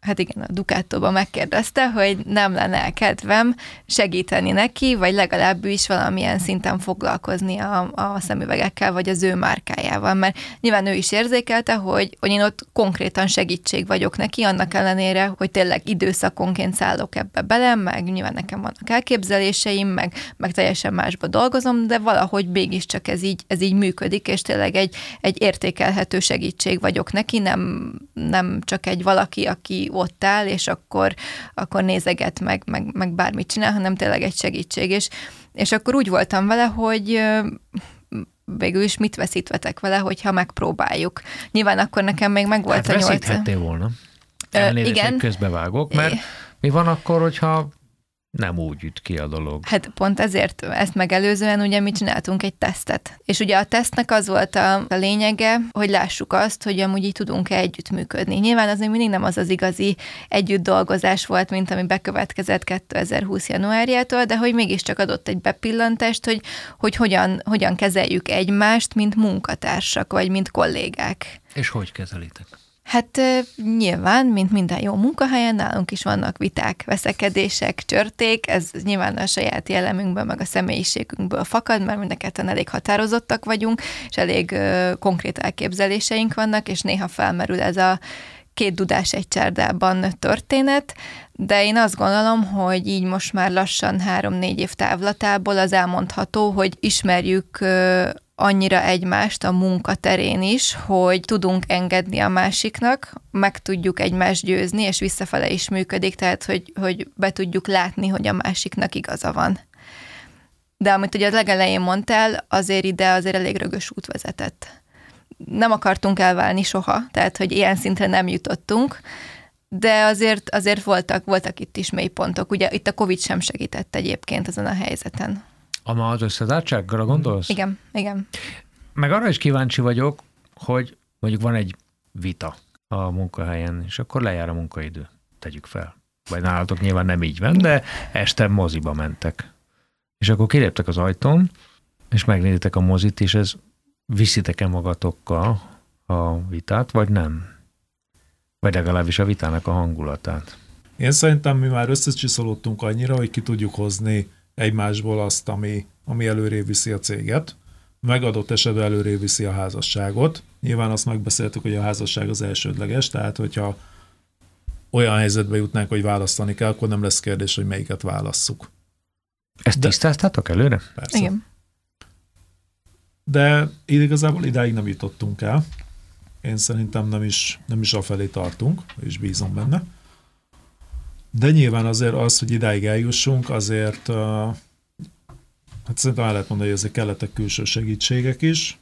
hát igen, a Ducatóban megkérdezte, hogy nem lenne kedvem segíteni neki, vagy legalábbis valamilyen szinten foglalkozni a, a szemüvegekkel, vagy az ő márkájával, mert nyilván ő is érzékelte, hogy, hogy én ott konkrétan segítség vagyok neki, annak ellenére, hogy tényleg időszakonként szállok ebbe bele, meg nyilván nekem vannak elképzeléseim, meg, meg teljesen másba dolgozom, de valahogy mégiscsak ez így, ez így működik, és tényleg egy, egy értékelhető segítség vagyok neki, nem, nem csak egy valaki, aki ott áll, és akkor, akkor nézeget meg, meg, meg bármit csinál, hanem tényleg egy segítség. És, és akkor úgy voltam vele, hogy végül is mit veszítvetek vele, hogyha megpróbáljuk. Nyilván akkor nekem még meg volt hát a nyolc. volna. Elnézést, igen. közbevágok, mert mi van akkor, hogyha nem úgy üt ki a dolog. Hát pont ezért ezt megelőzően ugye mi csináltunk egy tesztet. És ugye a tesztnek az volt a, a lényege, hogy lássuk azt, hogy amúgy így tudunk-e együttműködni. Nyilván az még mindig nem az az igazi együtt dolgozás volt, mint ami bekövetkezett 2020 januárjától, de hogy mégiscsak adott egy bepillantást, hogy, hogy hogyan, hogyan kezeljük egymást, mint munkatársak, vagy mint kollégák. És hogy kezelitek? Hát nyilván, mint minden jó munkahelyen, nálunk is vannak viták, veszekedések, csörték, ez nyilván a saját jellemünkből, meg a személyiségünkből fakad, mert mindketten elég határozottak vagyunk, és elég uh, konkrét elképzeléseink vannak, és néha felmerül ez a két dudás egy csárdában történet, de én azt gondolom, hogy így most már lassan három-négy év távlatából az elmondható, hogy ismerjük annyira egymást a munkaterén is, hogy tudunk engedni a másiknak, meg tudjuk egymást győzni, és visszafele is működik, tehát hogy, hogy be tudjuk látni, hogy a másiknak igaza van. De amit ugye a legelején mondtál, azért ide azért elég rögös út vezetett. Nem akartunk elválni soha, tehát hogy ilyen szintre nem jutottunk, de azért, azért voltak, voltak itt is mélypontok. Ugye itt a Covid sem segített egyébként ezen a helyzeten. Ama az összezártságra gondolsz? Igen, igen. Meg arra is kíváncsi vagyok, hogy mondjuk van egy vita a munkahelyen, és akkor lejár a munkaidő. Tegyük fel. Vagy nálatok nyilván nem így van, de este moziba mentek. És akkor kiléptek az ajtón, és megnézitek a mozit, és ez viszitek-e magatokkal a vitát, vagy nem? Vagy legalábbis a vitának a hangulatát. Én szerintem mi már összecsiszolódtunk annyira, hogy ki tudjuk hozni egymásból azt, ami, ami előré viszi a céget, megadott esetben előré viszi a házasságot. Nyilván azt megbeszéltük, hogy a házasság az elsődleges, tehát hogyha olyan helyzetbe jutnánk, hogy választani kell, akkor nem lesz kérdés, hogy melyiket válasszuk. Ezt De, tisztáztátok előre? Persze. Igen. De igazából idáig nem jutottunk el. Én szerintem nem is, nem is afelé tartunk, és bízom benne. De nyilván azért az, hogy idáig eljussunk, azért hát szerintem el lehet mondani, hogy ezek kellettek külső segítségek is,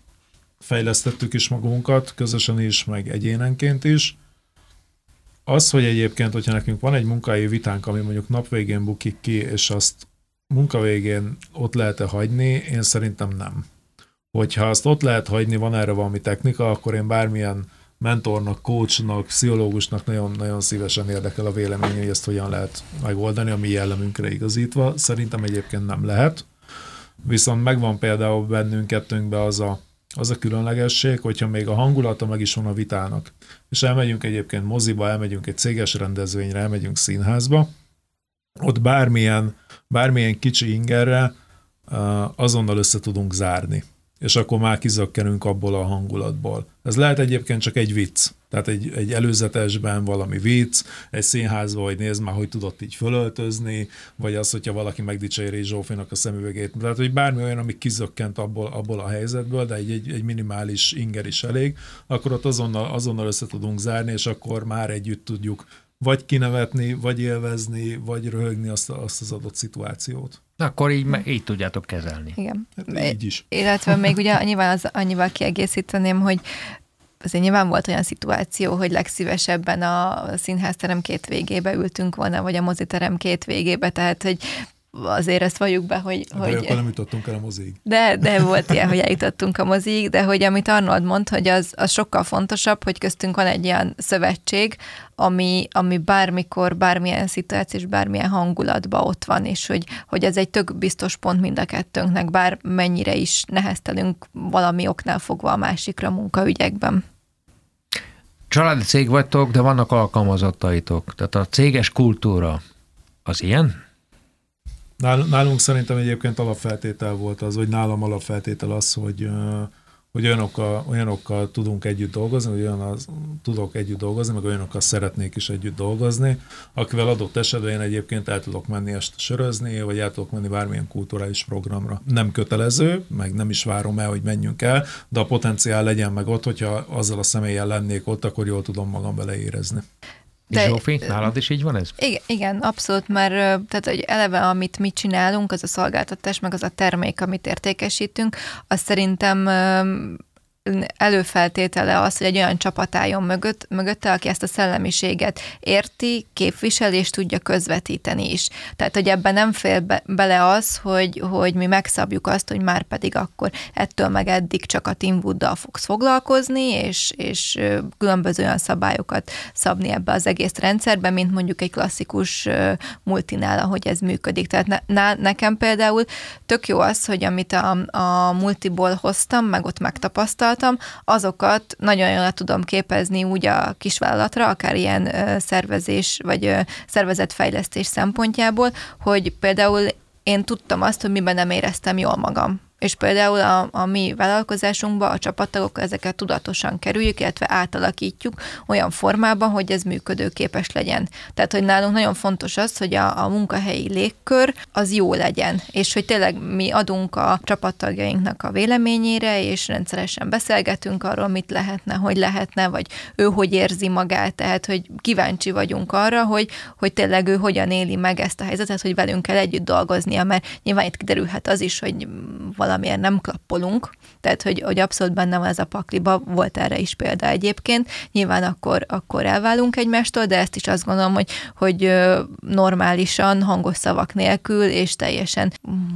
fejlesztettük is magunkat, közösen is, meg egyénenként is. Az, hogy egyébként, hogyha nekünk van egy munkai vitánk, ami mondjuk nap végén bukik ki, és azt munka végén ott lehet-e hagyni, én szerintem nem. Hogyha azt ott lehet hagyni, van erre valami technika, akkor én bármilyen mentornak, coachnak, pszichológusnak nagyon-nagyon szívesen érdekel a vélemény, hogy ezt hogyan lehet megoldani, a mi jellemünkre igazítva. Szerintem egyébként nem lehet. Viszont megvan például bennünk kettőnkben az a, az a különlegesség, hogyha még a hangulata meg is van a vitának, és elmegyünk egyébként moziba, elmegyünk egy céges rendezvényre, elmegyünk színházba, ott bármilyen, bármilyen kicsi ingerre azonnal össze tudunk zárni és akkor már kizökkenünk abból a hangulatból. Ez lehet egyébként csak egy vicc, tehát egy, egy előzetesben valami vicc, egy színházba, hogy nézd már, hogy tudott így fölöltözni, vagy az, hogyha valaki megdicséri Zsófinak a szemüvegét. Tehát, hogy bármi olyan, ami kizökkent abból, abból a helyzetből, de egy, egy, egy minimális inger is elég, akkor ott azonnal, azonnal össze tudunk zárni, és akkor már együtt tudjuk vagy kinevetni, vagy élvezni, vagy röhögni azt, azt az adott szituációt. Akkor így, így tudjátok kezelni. Igen. Hát így is. Illetve még ugye nyilván az, annyival kiegészíteném, hogy azért nyilván volt olyan szituáció, hogy legszívesebben a színházterem két végébe ültünk volna, vagy a moziterem két végébe, tehát hogy azért ezt valljuk be, hogy... De hogy akkor nem jutottunk el a mozig. De, de volt ilyen, hogy eljutottunk a mozig, de hogy amit Arnold mond, hogy az, az sokkal fontosabb, hogy köztünk van egy ilyen szövetség, ami, ami bármikor, bármilyen szituáció és bármilyen hangulatban ott van, és hogy, hogy ez egy tök biztos pont mind a kettőnknek, bár mennyire is neheztelünk valami oknál fogva a másikra munkaügyekben. Családi cég vagytok, de vannak alkalmazottaitok. Tehát a céges kultúra az ilyen? Nálunk szerintem egyébként alapfeltétel volt az, vagy nálam alapfeltétel az, hogy, hogy olyanokkal, olyanokkal tudunk együtt dolgozni, hogy olyan az, tudok együtt dolgozni, meg olyanokkal szeretnék is együtt dolgozni, akivel adott esetben én egyébként el tudok menni este sörözni, vagy el tudok menni bármilyen kulturális programra. Nem kötelező, meg nem is várom el, hogy menjünk el, de a potenciál legyen meg ott, hogyha azzal a személlyel lennék ott, akkor jól tudom magam beleérezni. De, Zsófi, nálad is így van ez? Igen, igen abszolút, mert tehát, hogy eleve, amit mi csinálunk, az a szolgáltatás, meg az a termék, amit értékesítünk, az szerintem előfeltétele az, hogy egy olyan csapat álljon mögött, mögötte, aki ezt a szellemiséget érti, képvisel és tudja közvetíteni is. Tehát, hogy ebben nem fél be, bele az, hogy, hogy mi megszabjuk azt, hogy már pedig akkor ettől meg eddig csak a Team Wooddal fogsz foglalkozni, és, és különböző olyan szabályokat szabni ebbe az egész rendszerbe, mint mondjuk egy klasszikus multinál, ahogy ez működik. Tehát ne, nekem például tök jó az, hogy amit a, a multiból hoztam, meg ott megtapasztaltam, tapasztaltam, azokat nagyon jól tudom képezni úgy a kisvállalatra, akár ilyen szervezés vagy szervezetfejlesztés szempontjából, hogy például én tudtam azt, hogy miben nem éreztem jól magam és például a, a mi vállalkozásunkban a csapattagok ezeket tudatosan kerüljük, illetve átalakítjuk olyan formában, hogy ez működőképes legyen. Tehát, hogy nálunk nagyon fontos az, hogy a, a munkahelyi légkör az jó legyen, és hogy tényleg mi adunk a csapattagjainknak a véleményére, és rendszeresen beszélgetünk arról, mit lehetne, hogy lehetne, vagy ő hogy érzi magát, tehát, hogy kíváncsi vagyunk arra, hogy, hogy tényleg ő hogyan éli meg ezt a helyzetet, hogy velünk kell együtt dolgoznia, mert nyilván itt kiderülhet az is, hogy valamiért nem klappolunk, tehát hogy, hogy abszolút benne van ez a pakliba, volt erre is példa egyébként, nyilván akkor, akkor elválunk egymástól, de ezt is azt gondolom, hogy, hogy normálisan, hangos szavak nélkül, és teljesen,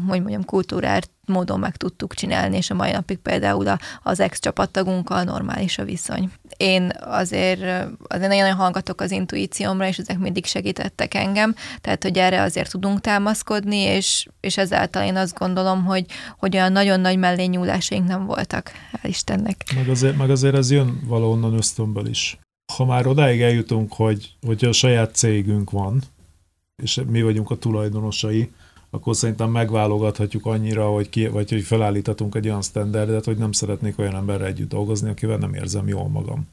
hogy mondjam, kultúrát módon meg tudtuk csinálni, és a mai napig például a, az ex-csapattagunkkal normális a viszony. Én azért, azért nagyon hallgatok az intuíciómra, és ezek mindig segítettek engem, tehát hogy erre azért tudunk támaszkodni, és, és ezáltal én azt gondolom, hogy, hogy olyan nagyon nagy mellényúlásaink nem voltak, hál' Istennek. Meg azért, meg azért ez jön valahonnan ösztönből is. Ha már odáig eljutunk, hogy, hogy a saját cégünk van, és mi vagyunk a tulajdonosai, akkor szerintem megválogathatjuk annyira, hogy ki, vagy hogy felállíthatunk egy olyan standardet, hogy nem szeretnék olyan emberre együtt dolgozni, akivel nem érzem jól magam.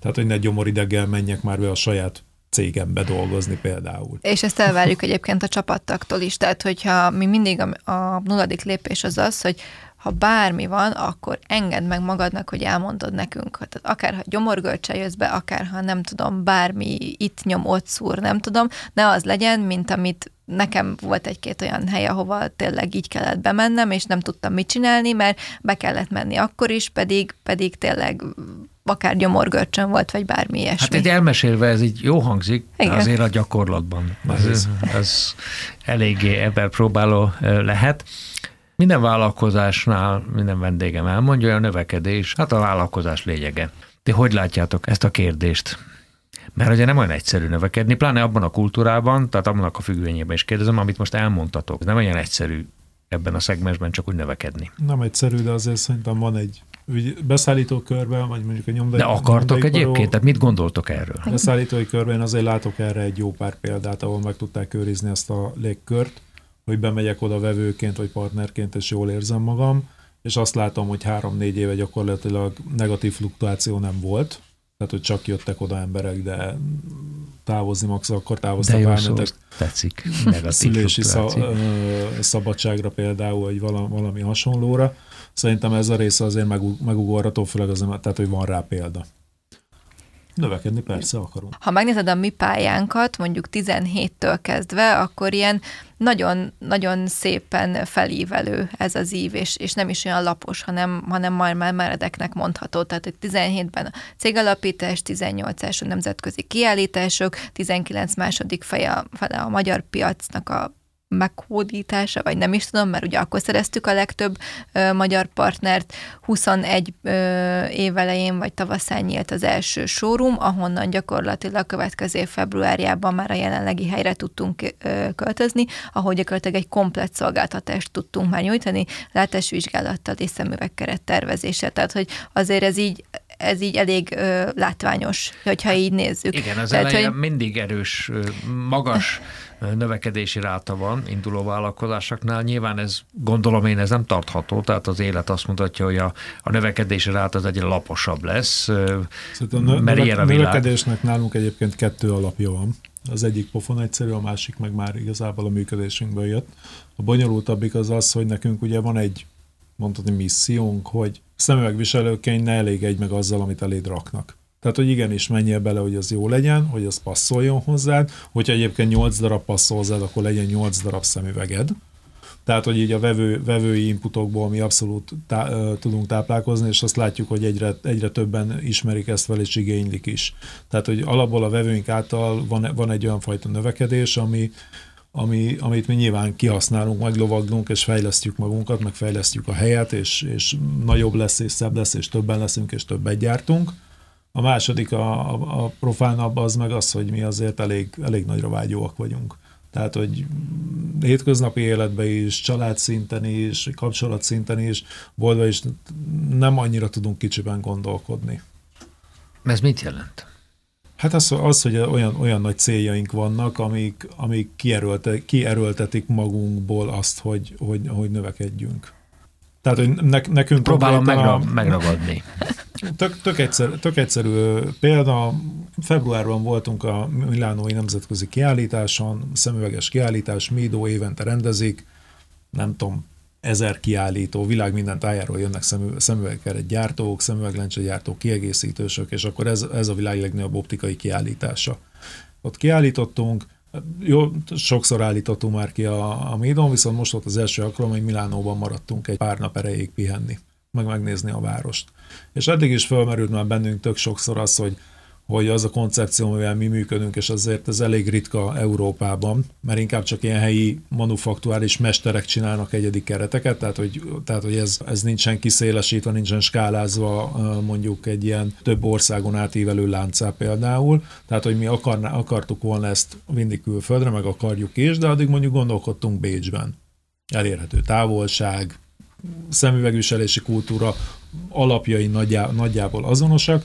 Tehát, hogy ne gyomorideggel menjek már be a saját cégembe dolgozni például. És ezt elvárjuk egyébként a csapattaktól is, tehát hogyha mi mindig a, a nulladik lépés az az, hogy ha bármi van, akkor engedd meg magadnak, hogy elmondod nekünk. Tehát akár ha gyomorgölcsel jössz be, akár ha nem tudom, bármi itt nyom, ott szúr, nem tudom, ne az legyen, mint amit nekem volt egy-két olyan hely, ahova tényleg így kellett bemennem, és nem tudtam mit csinálni, mert be kellett menni akkor is, pedig, pedig tényleg akár gyomorgörcsön volt, vagy bármi ilyesmi. Hát egy elmesélve ez így jó hangzik, Igen. de azért a gyakorlatban ez, ez eléggé ebben próbáló lehet. Minden vállalkozásnál minden vendégem elmondja, hogy a növekedés, hát a vállalkozás lényege. Ti hogy látjátok ezt a kérdést? Mert ugye nem olyan egyszerű növekedni, pláne abban a kultúrában, tehát abban a függvényében is kérdezem, amit most elmondtatok. Ez nem olyan egyszerű ebben a szegmensben csak úgy növekedni. Nem egyszerű, de azért szerintem van egy beszállító körben, vagy mondjuk a nyomdai... De akartok egyébként? Tehát mit gondoltok erről? Beszállítói körben azért látok erre egy jó pár példát, ahol meg tudták őrizni ezt a légkört, hogy bemegyek oda vevőként vagy partnerként, és jól érzem magam, és azt látom, hogy három-négy éve gyakorlatilag negatív fluktuáció nem volt, tehát, hogy csak jöttek oda emberek, de távozni max, akkor távoztak szó, tetszik. Szülési szabadságra például, vagy valami, valami hasonlóra. Szerintem ez a része azért megugorható, főleg az, tehát, hogy van rá példa. Növekedni persze akarunk. Ha megnézed a mi pályánkat, mondjuk 17-től kezdve, akkor ilyen nagyon, nagyon szépen felívelő ez az ív, és, és nem is olyan lapos, hanem, hanem majd már meredeknek mondható. Tehát, hogy 17-ben a cégalapítás, 18 első nemzetközi kiállítások, 19 második feje, fele a magyar piacnak a meghódítása, vagy nem is tudom, mert ugye akkor szereztük a legtöbb ö, magyar partnert. 21 ö, évelején vagy tavaszán nyílt az első showroom, ahonnan gyakorlatilag következő februárjában már a jelenlegi helyre tudtunk ö, költözni, ahol gyakorlatilag egy komplet szolgáltatást tudtunk már nyújtani, látásvizsgálattal és szemüvegkeret tervezéssel. Tehát, hogy azért ez így ez így elég ö, látványos, hogyha így nézzük. Igen, az Tehát, hogy... mindig erős, magas növekedési ráta van induló vállalkozásoknál. Nyilván ez, gondolom én, ez nem tartható, tehát az élet azt mutatja, hogy a, a növekedési ráta az egyre laposabb lesz, Szerintem a mert ilyen a növekedésnek nálunk egyébként kettő alapja van. Az egyik pofon egyszerű, a másik meg már igazából a működésünkből jött. A bonyolultabbik az az, hogy nekünk ugye van egy mondhatni missziónk, hogy szemüvegviselőként ne elég egy meg azzal, amit eléd raknak. Tehát, hogy igenis menjél bele, hogy az jó legyen, hogy az passzoljon hozzád. Hogyha egyébként 8 darab passzol hozzád, akkor legyen 8 darab szemüveged. Tehát, hogy így a vevő, vevői inputokból mi abszolút tá, tudunk táplálkozni, és azt látjuk, hogy egyre, egyre többen ismerik ezt fel, és igénylik is. Tehát, hogy alapból a vevőink által van, van egy olyan fajta növekedés, ami, ami, amit mi nyilván kihasználunk, meglovaglunk, és fejlesztjük magunkat, meg fejlesztjük a helyet, és, és nagyobb lesz, és szebb lesz, és többen leszünk, és többet gyártunk. A második, a, a, profánabb az meg az, hogy mi azért elég, elég nagyra vágyóak vagyunk. Tehát, hogy hétköznapi életben is, család szinten is, kapcsolat szinten is, boltban is nem annyira tudunk kicsiben gondolkodni. Ez mit jelent? Hát az, az hogy olyan, olyan nagy céljaink vannak, amik, amik kierőlte, kierőltetik magunkból azt, hogy, hogy, hogy növekedjünk. Tehát, hogy ne, nekünk... Próbálom megra, a, megragadni. Tök, tök, egyszer, tök egyszerű példa, februárban voltunk a Milánói Nemzetközi Kiállításon, szemüveges kiállítás, Mido évente rendezik, nem tudom, ezer kiállító, világ minden tájáról jönnek szemü, szemüvegkeret gyártók, szemüveglencse gyártók, kiegészítősök, és akkor ez, ez a világ legnagyobb optikai kiállítása. Ott kiállítottunk, jó, sokszor állítottunk már ki a, a Midon, viszont most volt az első alkalom, hogy Milánóban maradtunk egy pár nap erejéig pihenni, meg megnézni a várost. És eddig is felmerült már bennünk tök sokszor az, hogy hogy az a koncepció, amivel mi működünk, és azért ez elég ritka Európában, mert inkább csak ilyen helyi manufaktuális mesterek csinálnak egyedik kereteket, tehát hogy, tehát, hogy ez, ez nincsen kiszélesítve, nincsen skálázva mondjuk egy ilyen több országon átívelő láncá például, tehát hogy mi akarná, akartuk volna ezt vinni külföldre, meg akarjuk is, de addig mondjuk gondolkodtunk Bécsben. Elérhető távolság, szemüvegviselési kultúra alapjai nagyjá, nagyjából azonosak,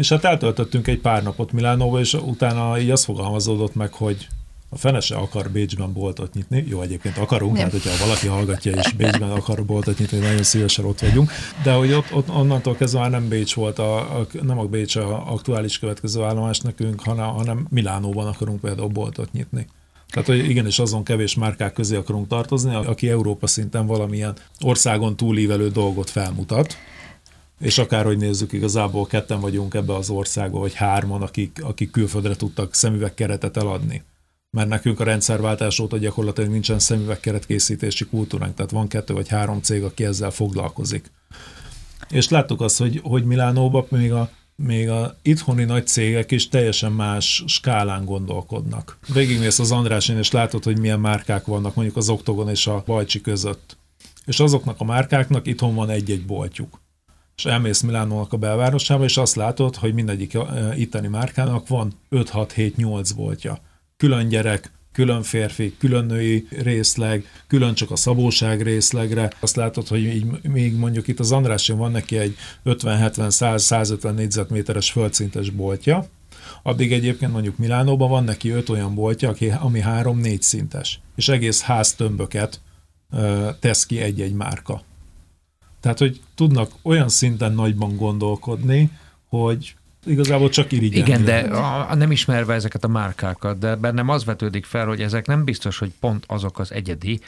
és hát eltöltöttünk egy pár napot Milánóba, és utána így azt fogalmazódott meg, hogy a fene se akar Bécsben boltot nyitni. Jó, egyébként akarunk, Nem. hát hogyha valaki hallgatja és Bécsben akar boltot nyitni, nagyon szívesen ott vagyunk. De hogy ott, ott onnantól kezdve már nem Bécs volt, a, a, nem a Bécs a aktuális következő állomás nekünk, hanem, hanem Milánóban akarunk például boltot nyitni. Tehát, hogy igenis azon kevés márkák közé akarunk tartozni, aki Európa szinten valamilyen országon túlívelő dolgot felmutat és akárhogy nézzük, igazából ketten vagyunk ebbe az országba, vagy hárman, akik, akik külföldre tudtak szemüvegkeretet eladni. Mert nekünk a rendszerváltás óta gyakorlatilag nincsen szemüvegkeret készítési kultúránk, tehát van kettő vagy három cég, aki ezzel foglalkozik. És láttuk azt, hogy, hogy Milánóban még a, még a itthoni nagy cégek is teljesen más skálán gondolkodnak. Végigmész az Andrásin, és látod, hogy milyen márkák vannak mondjuk az Oktogon és a Bajcsi között. És azoknak a márkáknak itthon van egy-egy boltjuk és elmész Milánónak a belvárosába, és azt látod, hogy mindegyik itteni márkának van 5-6-7-8 voltja. Külön gyerek, külön férfi, külön női részleg, külön csak a szabóság részlegre. Azt látod, hogy így, még mondjuk itt az Andráson van neki egy 50-70-100-150 négyzetméteres földszintes boltja, addig egyébként mondjuk Milánóban van neki öt olyan boltja, ami három-négy szintes, és egész háztömböket tesz ki egy-egy márka. Tehát, hogy tudnak olyan szinten nagyban gondolkodni, hogy igazából csak irigyelni. Igen, de a, nem ismerve ezeket a márkákat, de bennem az vetődik fel, hogy ezek nem biztos, hogy pont azok az egyedi,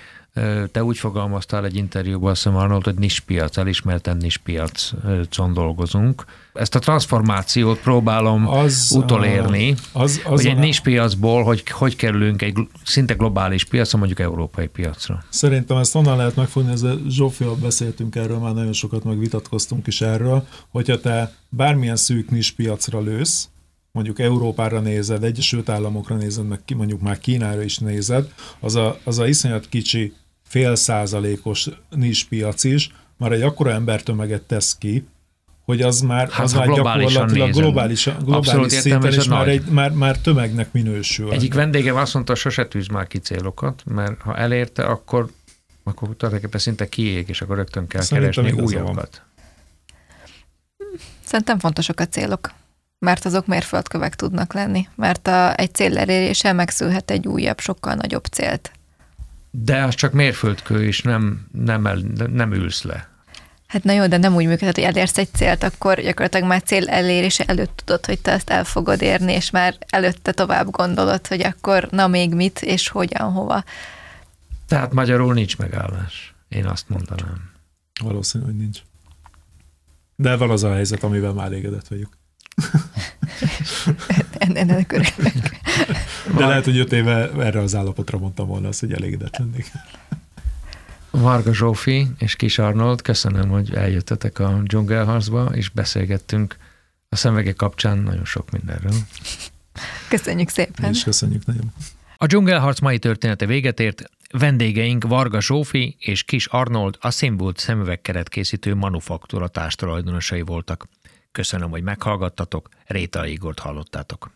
te úgy fogalmaztál egy interjúban, azt hiszem Arnold, hogy nispiac, elismerten nispiacon dolgozunk. Ezt a transformációt próbálom az, utolérni, az, az hogy egy nispiacból, hogy, hogy kerülünk egy szinte globális piacra, mondjuk európai piacra. Szerintem ezt onnan lehet megfogni, ezzel Zsófia beszéltünk erről, már nagyon sokat megvitatkoztunk is erről, hogyha te bármilyen szűk nispiacra lősz, mondjuk Európára nézed, Egyesült Államokra nézed, meg mondjuk már Kínára is nézed, az a, az a iszonyat kicsi fél százalékos piac is, már egy akkora embertömeget tesz ki, hogy az már, hát, az már gyakorlatilag globális, globális szinten is már, egy, már, már tömegnek minősül. Egyik vendégem azt mondta, sose tűz már ki célokat, mert ha elérte, akkor, akkor tulajdonképpen szinte kiég, és akkor rögtön kell Szerintem keresni újakat. Szerintem fontosak a célok, mert azok mérföldkövek tudnak lenni, mert a, egy cél elérése megszülhet egy újabb, sokkal nagyobb célt. De az csak mérföldkő is, nem, nem, el, nem ülsz le. Hát na jó, de nem úgy működhet, hogy elérsz egy célt, akkor gyakorlatilag már cél elérése előtt tudod, hogy te ezt el fogod érni, és már előtte tovább gondolod, hogy akkor na még mit, és hogyan, hova. Tehát magyarul nincs megállás. Én azt mondanám. Valószínű, hogy nincs. De van az a helyzet, amivel már elégedett vagyok. ennek örülök. De lehet, hogy öt éve erre az állapotra mondtam volna azt, hogy elégedett lennék. Varga Zsófi és Kis Arnold, köszönöm, hogy eljöttetek a dzsungelharcba, és beszélgettünk a szemvege kapcsán nagyon sok mindenről. Köszönjük szépen. És köszönjük nagyon. A dzsungelharc mai története véget ért. Vendégeink Varga Zsófi és Kis Arnold a Szimbolt szemüvegkeret készítő manufaktúra társtulajdonosai voltak. Köszönöm, hogy meghallgattatok, Réta Igort hallottátok.